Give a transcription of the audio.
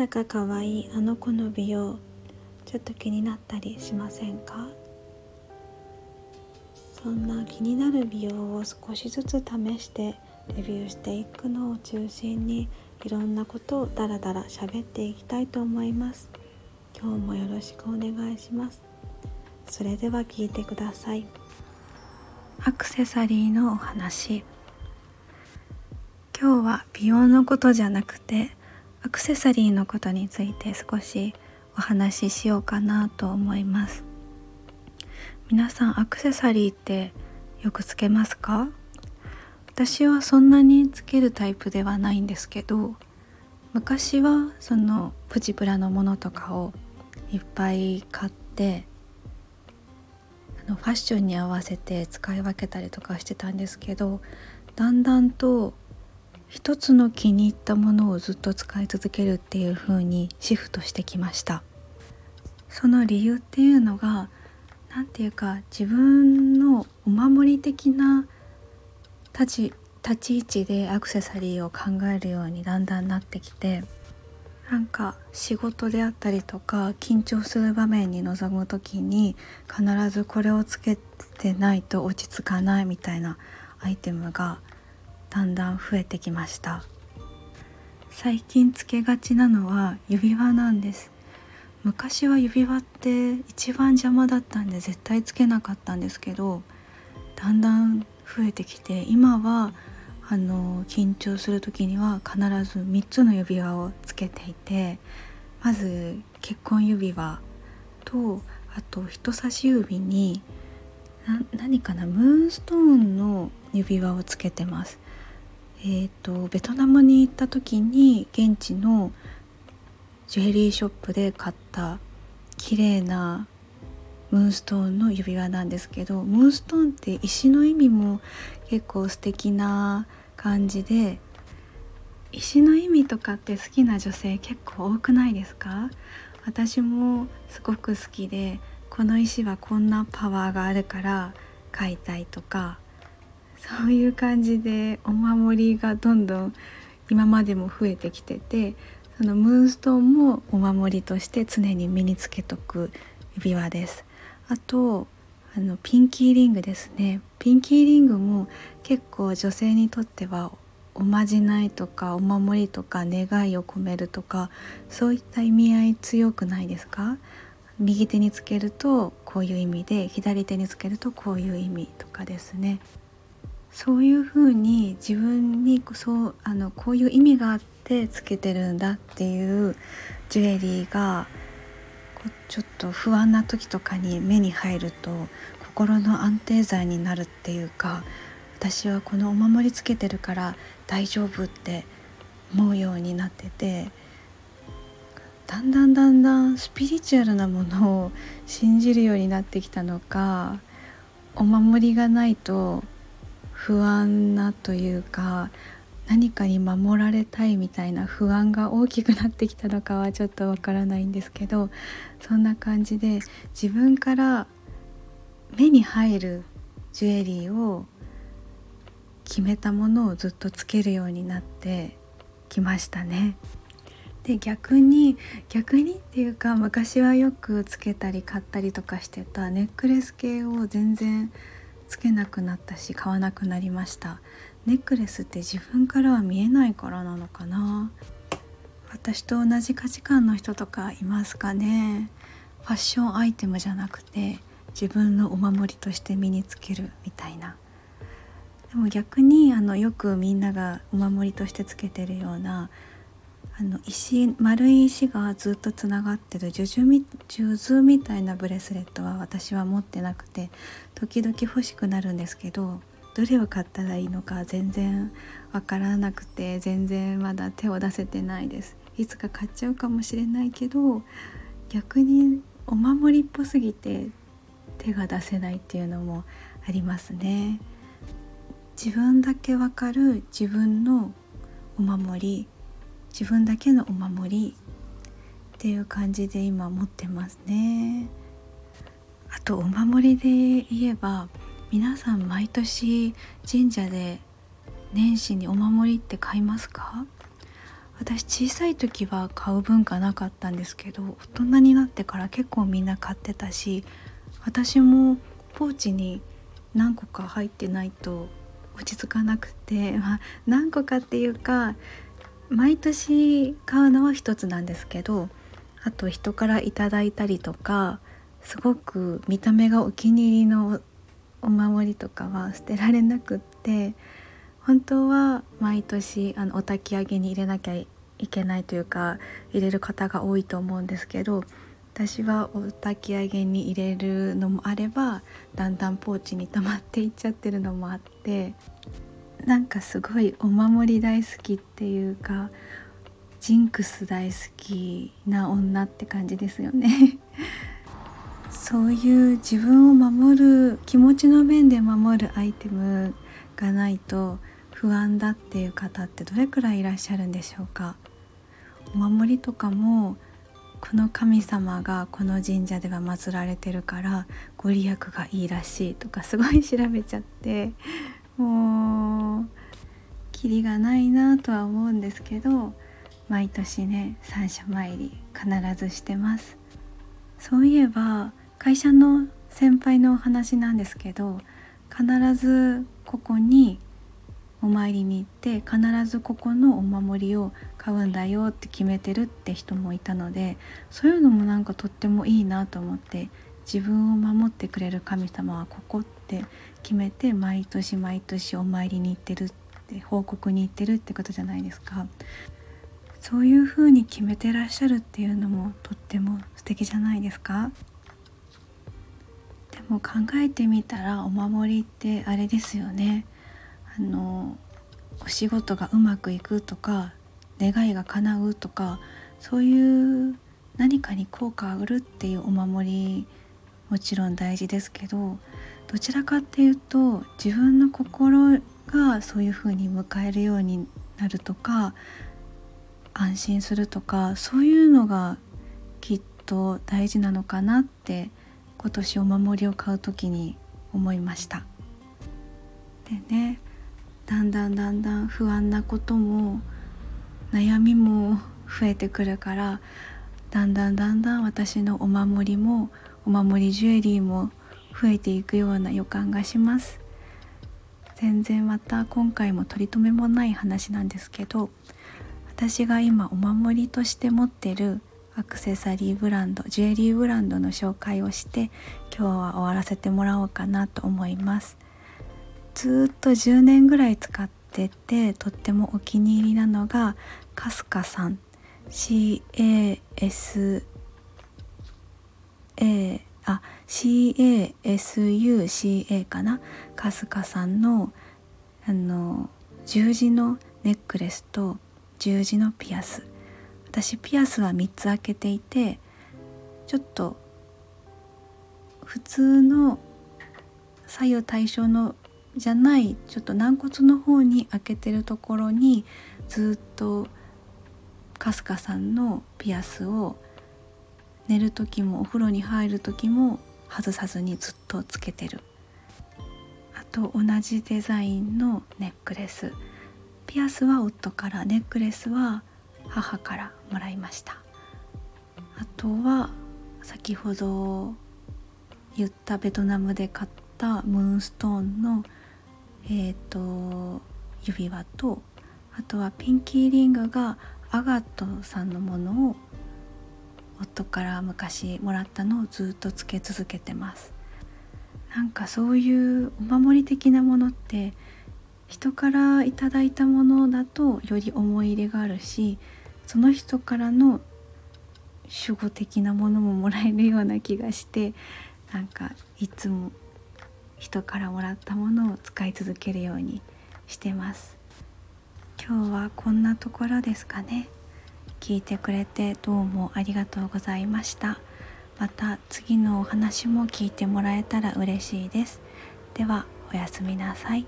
だか可愛いあの子の美容ちょっと気になったりしませんか？そんな気になる美容を少しずつ試してレビューしていくのを中心にいろんなことをダラダラ喋っていきたいと思います。今日もよろしくお願いします。それでは聞いてください。アクセサリーのお話。今日は美容のことじゃなくてアクセサリーのことについて少しお話ししようかなと思います。皆さんアクセサリーってよくつけますか？私はそんなにつけるタイプではないんですけど昔はそのプチプラのものとかをいっぱい買ってあのファッションに合わせて使い分けたりとかしてたんですけどだんだんと一つの気に入ったものをずっと使い続けるっていう風にシフトしてきました。その理由っていうのが何て言うか自分のお守り的な立ち立ち位置でアクセサリーを考えるようにだんだんなってきてなんか仕事であったりとか緊張する場面に臨む時に必ずこれをつけてないと落ち着かないみたいなアイテムがだんだん増えてきました。最近つけがちなのは指輪なんです。昔は指輪って一番邪魔だったんで絶対つけなかったんですけどだんだん増えてきて今はあの緊張する時には必ず3つの指輪をつけていてまず結婚指輪とあと人差し指に何かなムーンストーンの指輪をつけてます。えーと、ベトナムに行った時に現地のジュエリーショップで買った綺麗なムーンストーンの指輪なんですけどムーンストーンって石の意味も結構素敵な感じで石の意味とかって好きな女性結構多くないですか？私もすごく好きでこの石はこんなパワーがあるから買いたいとかそういう感じでお守りがどんどん今までも増えてきててそのムーンストーンもお守りとして常に身につけとく指輪です。あとあのピンキーリングですね。ピンキーリングも結構女性にとってはおまじないとかお守りとか願いを込めるとかそういった意味合い強くないですか？右手につけるとこういう意味で左手につけるとこういう意味とかですね。そういうふうに自分にそあのこういう意味があってつけてるんだっていうジュエリーがちょっと不安な時とかに目に入ると心の安定剤になるっていうか私はこのお守りつけてるから大丈夫って思うようになっててだんだんだんだんスピリチュアルなものを信じるようになってきたのかお守りがないと不安なというか何かに守られたいみたいな不安が大きくなってきたのかはちょっとわからないんですけどそんな感じで自分から目に入るジュエリーを決めたものをずっとつけるようになってきましたね。で逆に逆にっていうか昔はよくつけたり買ったりとかしてたネックレス系を全然つけなくなったし買わなくなりました。ネックレスって自分からは見えないからなのかな。私と同じ価値観の人とかいますかね。ファッションアイテムじゃなくて自分のお守りとして身につけるみたいな。でも逆にあのよくみんながお守りとしてつけてるようなあの石丸い石がずっとつながってる数珠み数珠みたいなブレスレットは私は持ってなくて時々欲しくなるんですけどどれを買ったらいいのか全然わからなくて全然まだ手を出せてないです。いつか買っちゃうかもしれないけど逆にお守りっぽすぎて手が出せないっていうのもありますね。自分だけわかる自分のお守り自分だけのお守りっていう感じで今持ってますね。あとお守りで言えば皆さん毎年神社で年始にお守りって買いますか？私小さい時は買う文化なかったんですけど大人になってから結構みんな買ってたし私もポーチに何個か入ってないと落ち着かなくて、まあ、何個かっていうか毎年買うのは一つなんですけどあと人からいただいたりとかすごく見た目がお気に入りのお守りとかは捨てられなくって本当は毎年あのお焚き上げに入れなきゃいけないというか入れる方が多いと思うんですけど私はお焚き上げに入れるのもあればだんだんポーチに溜まっていっちゃってるのもあってなんかすごいお守り大好きっていうかジンクス大好きな女って感じですよね。そういう自分を守る気持ちの面で守るアイテムがないと不安だっていう方ってどれくらいいらっしゃるんでしょうか？お守りとかもこの神様がこの神社では祀られてるからご利益がいいらしいとかすごい調べちゃって。もうキリがないなとは思うんですけど毎年ね三社参り必ずしてます。そういえば会社の先輩のお話なんですけど必ずここにお参りに行って必ずここのお守りを買うんだよって決めてるって人もいたのでそういうのもなんかとってもいいなと思って自分を守ってくれる神様はここってって決めて毎年毎年お参りに行ってるって報告に行ってるってことじゃないですか。そういう風に決めてらっしゃるっていうのもとっても素敵じゃないですか。でも考えてみたらお守りってあれですよね。あのお仕事がうまくいくとか願いが叶うとかそういう何かに効果があるっていうお守りもちろん大事ですけどどちらかっていうと自分の心がそういうふうに迎えるようになるとか安心するとかそういうのがきっと大事なのかなって今年お守りを買う時に思いました。でねだんだんだんだん不安なことも悩みも増えてくるからだんだんだんだん私のお守りもお守りジュエリーも増えていくような予感がします。全然また今回も取り留めもない話なんですけど私が今お守りとして持ってるアクセサリーブランドジュエリーブランドの紹介をして今日は終わらせてもらおうかなと思います。ずっと10年ぐらい使っててとってもお気に入りなのがかすかさん。CASA あ CASUCA かな？かすかさんのあの十字のネックレスと十字のピアス。私ピアスは3つ開けていてちょっと普通の左右対称のじゃないちょっと軟骨の方に開けてるところにずっとかすかさんのピアスを寝る時もお風呂に入る時も外さずにずっとつけてる。あと同じデザインのネックレス。ピアスは夫からネックレスは母からもらいました。あとは先ほど言ったベトナムで買ったムーンストーンのえーと、指輪とあとはピンキーリングがアガットさんのものを夫から昔もらったのをずっとつけ続けてます。なんかそういうお守り的なものって人からいただいたものだとより思い入れがあるしその人からの守護的なものももらえるような気がしてなんかいつも人からもらったものを使い続けるようにしてます。今日はこんなところですかね。聞いてくれてどうもありがとうございました。また次のお話も聞いてもらえたら嬉しいです。ではおやすみなさい。